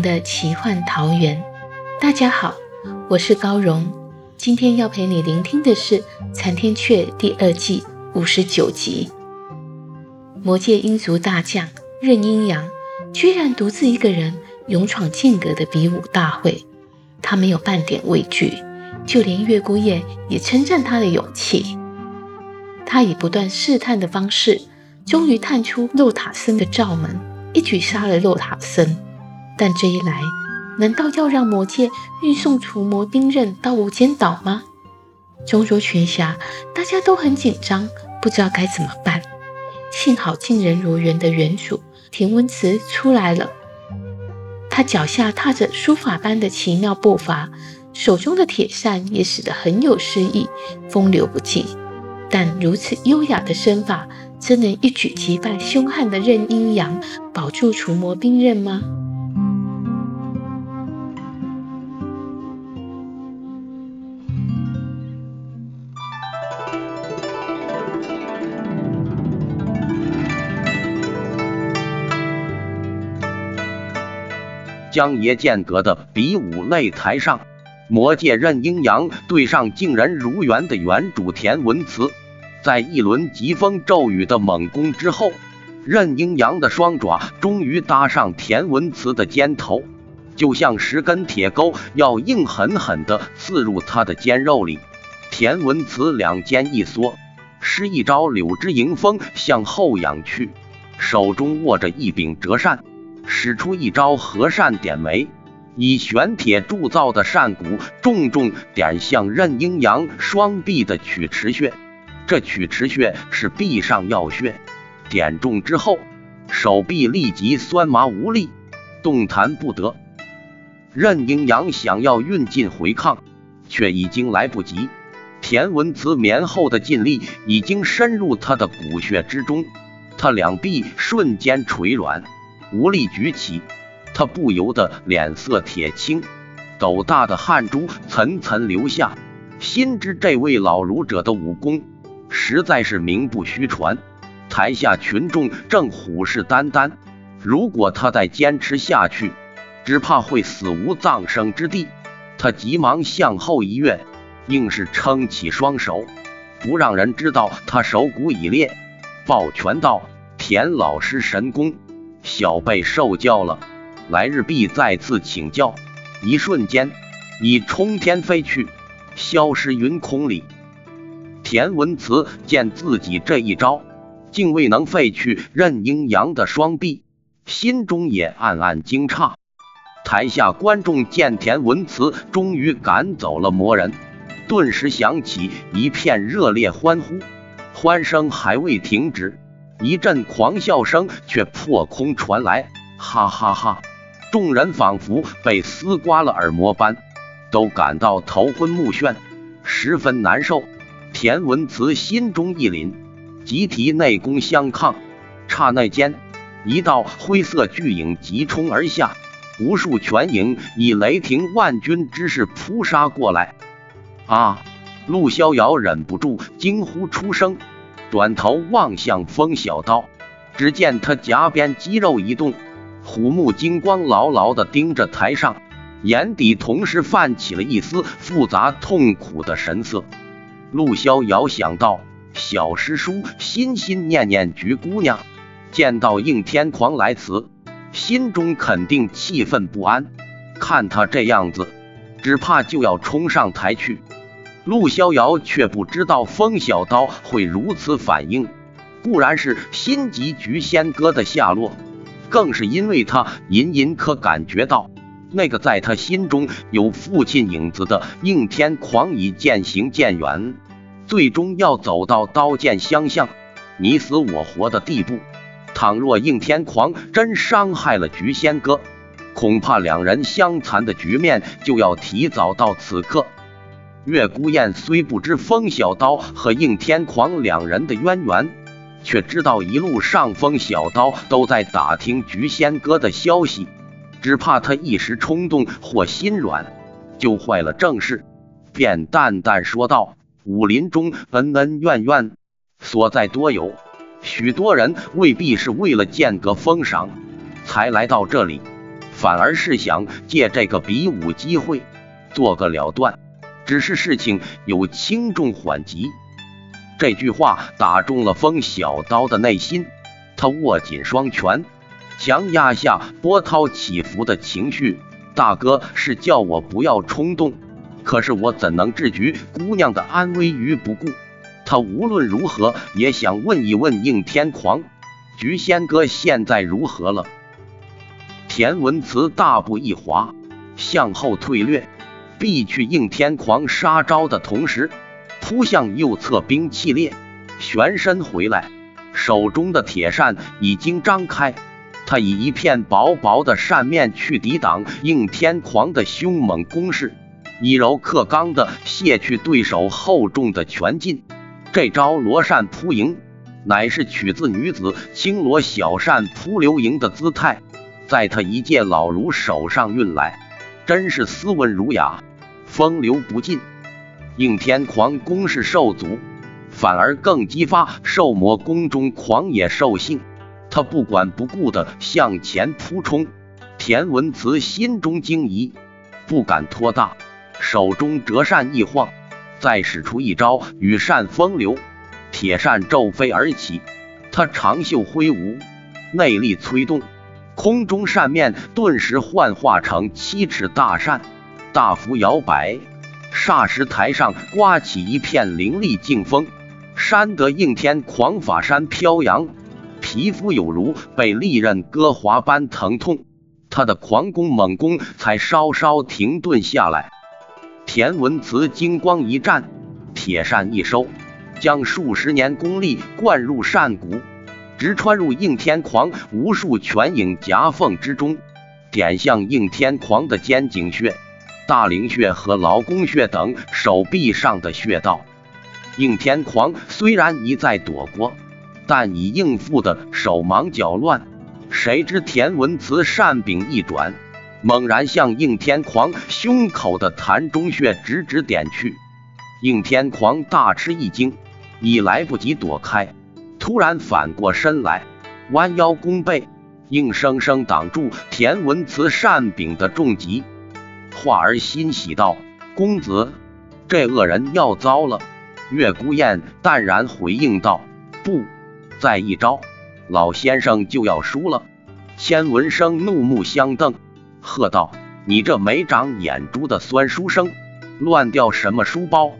的奇幻桃源。大家好，我是高荣。今天要陪你聆听的是《残天阙》第二季五十九集。魔界鹰族大将任阴阳，居然独自一个人勇闯剑阁的比武大会。他没有半点畏惧，就连月孤雁也称赞他的勇气。他以不断试探的方式，终于探出洛塔森的罩门。一举杀了洛塔森，但这一来，难道要让魔界运送除魔兵刃到无间岛吗？中州全辖大家都很紧张，不知道该怎么办。幸好近人如缘的原主田文慈出来了，他脚下踏着书法般的奇妙步伐，手中的铁扇也使得很有诗意，风流不羁。但如此优雅的身法。真能一举击败凶悍的任阴阳，保住除魔兵刃吗？江爷剑阁的比武擂台上，魔界任阴阳对上竟然如缘的原主田文慈。在一轮疾风骤雨的猛攻之后，任阴阳的双爪终于搭上田文慈的肩头，就像十根铁钩要硬狠狠地刺入他的肩肉里。田文慈两肩一缩，施一招柳枝迎风向后仰去，手中握着一柄折扇，使出一招和扇点眉，以玄铁铸造的扇骨重重点向任阴阳双臂的曲池穴。这曲池穴是臂上要穴，点中之后，手臂立即酸麻无力，动弹不得。任阴阳想要运劲回抗，却已经来不及。田文慈绵厚的劲力已经深入他的骨血之中，他两臂瞬间垂软，无力举起。他不由得脸色铁青，斗大的汗珠层层流下，心知这位老儒者的武功。实在是名不虚传，台下群众正虎视眈眈。如果他再坚持下去，只怕会死无葬身之地。他急忙向后一跃，硬是撑起双手，不让人知道他手骨已裂，抱拳道：“田老师神功，小辈受教了，来日必再次请教。”一瞬间，已冲天飞去，消失云空里。田文慈见自己这一招竟未能废去任阴阳的双臂，心中也暗暗惊诧。台下观众见田文慈终于赶走了魔人，顿时响起一片热烈欢呼。欢声还未停止，一阵狂笑声却破空传来：“哈哈哈！”众人仿佛被撕刮了耳膜般，都感到头昏目眩，十分难受。田文慈心中一凛，急提内功相抗。刹那间，一道灰色巨影急冲而下，无数拳影以雷霆万钧之势扑杀过来。啊！陆逍遥忍不住惊呼出声，转头望向风小刀，只见他颊边肌肉一动，虎目金光牢牢地盯着台上，眼底同时泛起了一丝复杂痛苦的神色。陆逍遥想到小师叔心心念念菊姑娘，见到应天狂来此，心中肯定气愤不安。看他这样子，只怕就要冲上台去。陆逍遥却不知道风小刀会如此反应，固然是心急菊仙哥的下落，更是因为他隐隐可感觉到，那个在他心中有父亲影子的应天狂已渐行渐远，最终要走到刀剑相向、你死我活的地步。倘若应天狂真伤害了菊仙哥，恐怕两人相残的局面就要提早到此刻。月孤雁虽不知风小刀和应天狂两人的渊源，却知道一路上风小刀都在打听菊仙哥的消息，只怕他一时冲动或心软，就坏了正事，便淡淡说道：“武林中恩恩怨怨，所在多有，许多人未必是为了见个封赏才来到这里，反而是想借这个比武机会做个了断。”只是事情有轻重缓急，这句话打中了风小刀的内心，他握紧双拳，强压下波涛起伏的情绪。大哥是叫我不要冲动，可是我怎能置菊姑娘的安危于不顾？他无论如何也想问一问应天狂，菊仙哥现在如何了？田文慈大步一滑，向后退略。避去应天狂杀招的同时，扑向右侧兵器列，旋身回来，手中的铁扇已经张开。他以一片薄薄的扇面去抵挡应天狂的凶猛攻势，以柔克刚的卸去对手厚重的拳劲。这招罗扇扑迎，乃是取自女子轻罗小扇扑流萤的姿态，在他一介老儒手上运来，真是斯文儒雅。风流不尽，应天狂攻势受阻，反而更激发兽魔宫中狂野兽性。他不管不顾的向前扑冲。田文慈心中惊疑，不敢托大，手中折扇一晃，再使出一招羽扇风流，铁扇骤飞而起。他长袖挥舞，内力催动，空中扇面顿时幻化成七尺大扇。大幅摇摆，霎时台上刮起一片凌厉劲风，山得应天狂法山飘扬，皮肤有如被利刃割划般疼痛。他的狂攻猛攻才稍稍停顿下来。田文慈金光一战，铁扇一收，将数十年功力灌入扇骨，直穿入应天狂无数拳影夹缝之中，点向应天狂的肩颈穴。大陵穴和劳宫穴等手臂上的穴道，应天狂虽然一再躲过，但已应付的手忙脚乱。谁知田文慈扇柄一转，猛然向应天狂胸口的膻中穴直直点去。应天狂大吃一惊，已来不及躲开，突然反过身来，弯腰弓背，硬生生挡住田文慈扇柄的重击。华儿欣喜道：“公子，这恶人要糟了。”月孤雁淡然回应道：“不，再一招，老先生就要输了。”千文生怒目相瞪，喝道：“你这没长眼珠的酸书生，乱掉什么书包？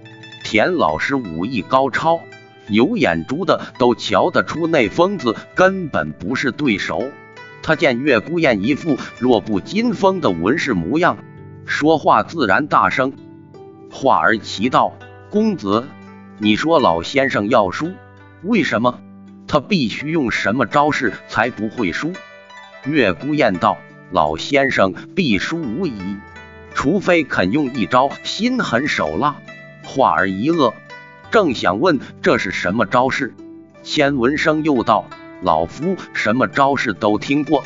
田老师武艺高超，有眼珠的都瞧得出那疯子根本不是对手。”他见月孤雁一副弱不禁风的文士模样。说话自然大声，话儿奇道：“公子，你说老先生要输，为什么？他必须用什么招式才不会输？”月孤雁道：“老先生必输无疑，除非肯用一招心狠手辣。”话儿一愕，正想问这是什么招式，千文生又道：“老夫什么招式都听过。”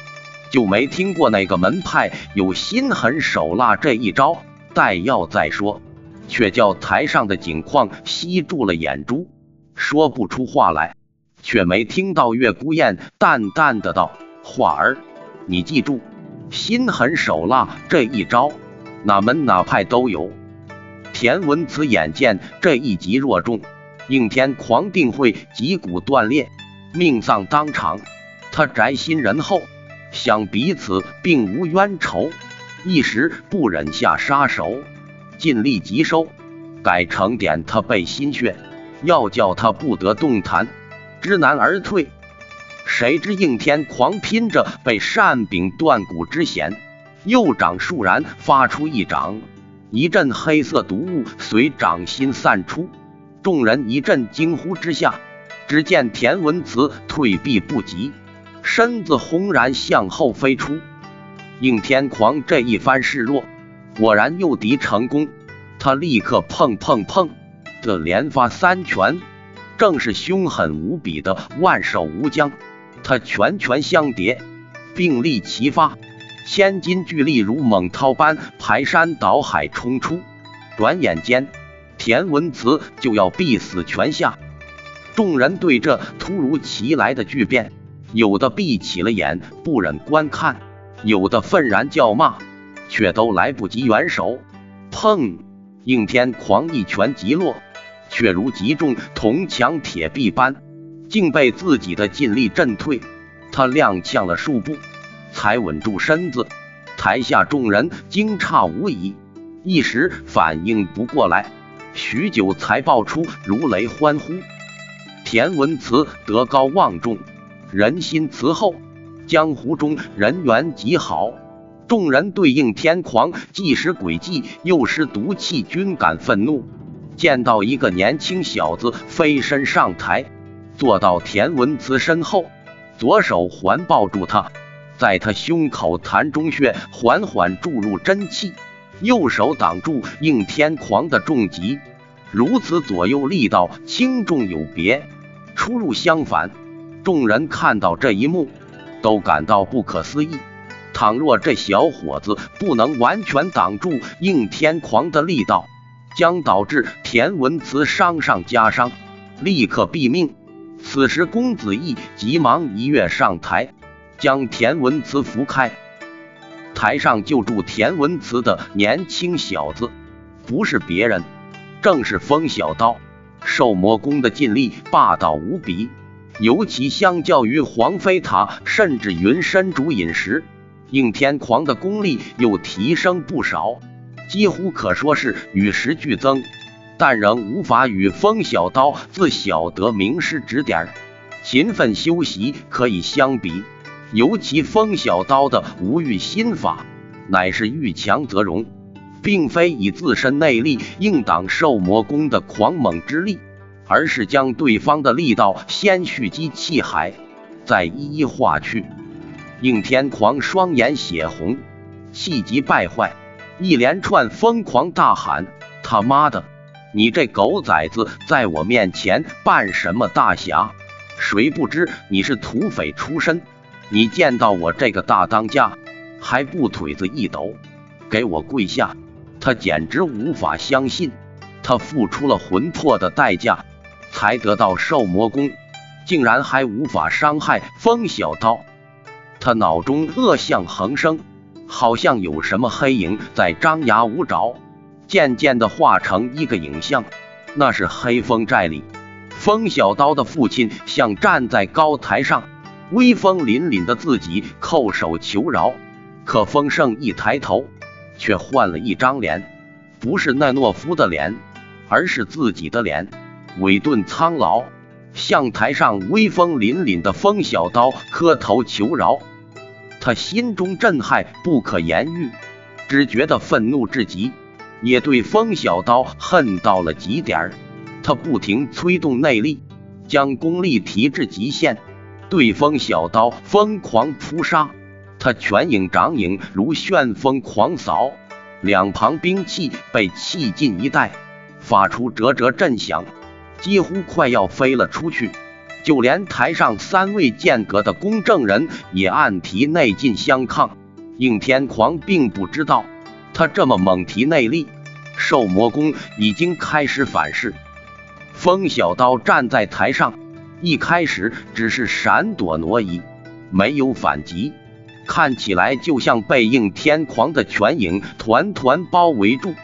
就没听过哪个门派有心狠手辣这一招，待要再说，却叫台上的景况吸住了眼珠，说不出话来。却没听到月孤雁淡淡的道：“华儿，你记住，心狠手辣这一招，哪门哪派都有。”田文慈眼见这一击若中，应天狂定会脊骨断裂，命丧当场。他宅心仁厚。想彼此并无冤仇，一时不忍下杀手，尽力急收，改成点他背心穴，要叫他不得动弹，知难而退。谁知应天狂拼着被扇柄断骨之险，右掌倏然发出一掌，一阵黑色毒雾随掌心散出，众人一阵惊呼之下，只见田文慈退避不及，身子轰然向后飞出。应天狂这一番示弱，果然诱敌成功。他立刻砰砰砰的连发三拳，正是凶狠无比的万手无疆。他拳拳相叠，并力齐发，千斤巨力如猛涛般排山倒海冲出。转眼间，田文慈就要必死拳下。众人对这突如其来的巨变，有的闭起了眼，不忍观看。有的愤然叫骂，却都来不及援手。砰！应天狂一拳击落，却如击中铜墙铁壁般，竟被自己的劲力震退。他踉跄了数步，才稳住身子。台下众人惊诧无已，一时反应不过来，许久才爆出如雷欢呼。田文慈德高望重，人心慈厚。江湖中人缘极好，众人对应天狂既施诡计又施毒气，均感愤怒。见到一个年轻小子飞身上台，坐到田文慈身后，左手环抱住他，在他胸口痰中穴缓缓注入真气，右手挡住应天狂的重击。如此左右力道轻重有别，出入相反。众人看到这一幕。都感到不可思议。倘若这小伙子不能完全挡住应天狂的力道，将导致田文慈伤上加伤，立刻毙命。此时，公子义急忙一跃上台，将田文慈扶开。台上救助田文慈的年轻小子，不是别人，正是风小刀。兽魔功的劲力霸道无比。尤其相较于黄飞塔甚至云深竹饮时，应天狂的功力又提升不少，几乎可说是与时俱增。但仍无法与风小刀自小得名师指点、勤奋修习可以相比。尤其风小刀的无欲心法，乃是遇强则荣，并非以自身内力硬挡兽魔功的狂猛之力。而是将对方的力道先蓄积气海，再一一化去。应天狂双眼血红，气急败坏，一连串疯狂大喊：“他妈的，你这狗崽子，在我面前扮什么大侠？谁不知你是土匪出身？你见到我这个大当家，还不腿子一抖，给我跪下！”他简直无法相信，他付出了魂魄的代价。才得到兽魔功，竟然还无法伤害风小刀。他脑中恶象横生，好像有什么黑影在张牙舞爪，渐渐的化成一个影像，那是黑风寨里风小刀的父亲，像站在高台上，威风凛凛的自己叩首求饶。可风盛一抬头，却换了一张脸，不是那懦夫的脸，而是自己的脸。伟顿苍老，向台上威风凛凛的风小刀磕头求饶。他心中震撼不可言喻，只觉得愤怒至极，也对风小刀恨到了极点儿。他不停催动内力，将功力提至极限，对风小刀疯狂扑杀。他拳影掌影如旋风狂扫，两旁兵器被气尽一带，发出折折震响。几乎快要飞了出去，就连台上三位剑阁的公证人也暗提内劲相抗。应天狂并不知道，他这么猛提内力，兽魔功已经开始反噬。风小刀站在台上，一开始只是闪躲挪移，没有反击，看起来就像被应天狂的拳影团团包围住，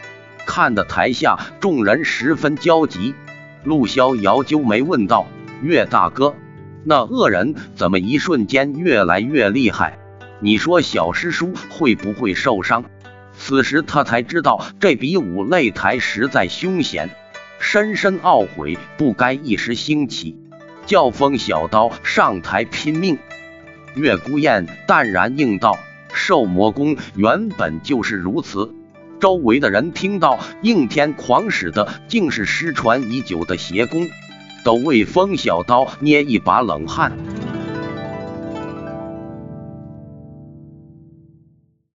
看得台下众人十分焦急。陆逍遥揪眉问道：“岳大哥，那恶人怎么一瞬间越来越厉害？你说小师叔会不会受伤？”此时他才知道这比武擂台实在凶险，深深懊悔不该一时兴起，叫风小刀上台拼命。岳孤雁淡然应道：“兽魔功原本就是如此。”周围的人听到应天狂使的竟是失传已久的邪功，都为风小刀捏一把冷汗。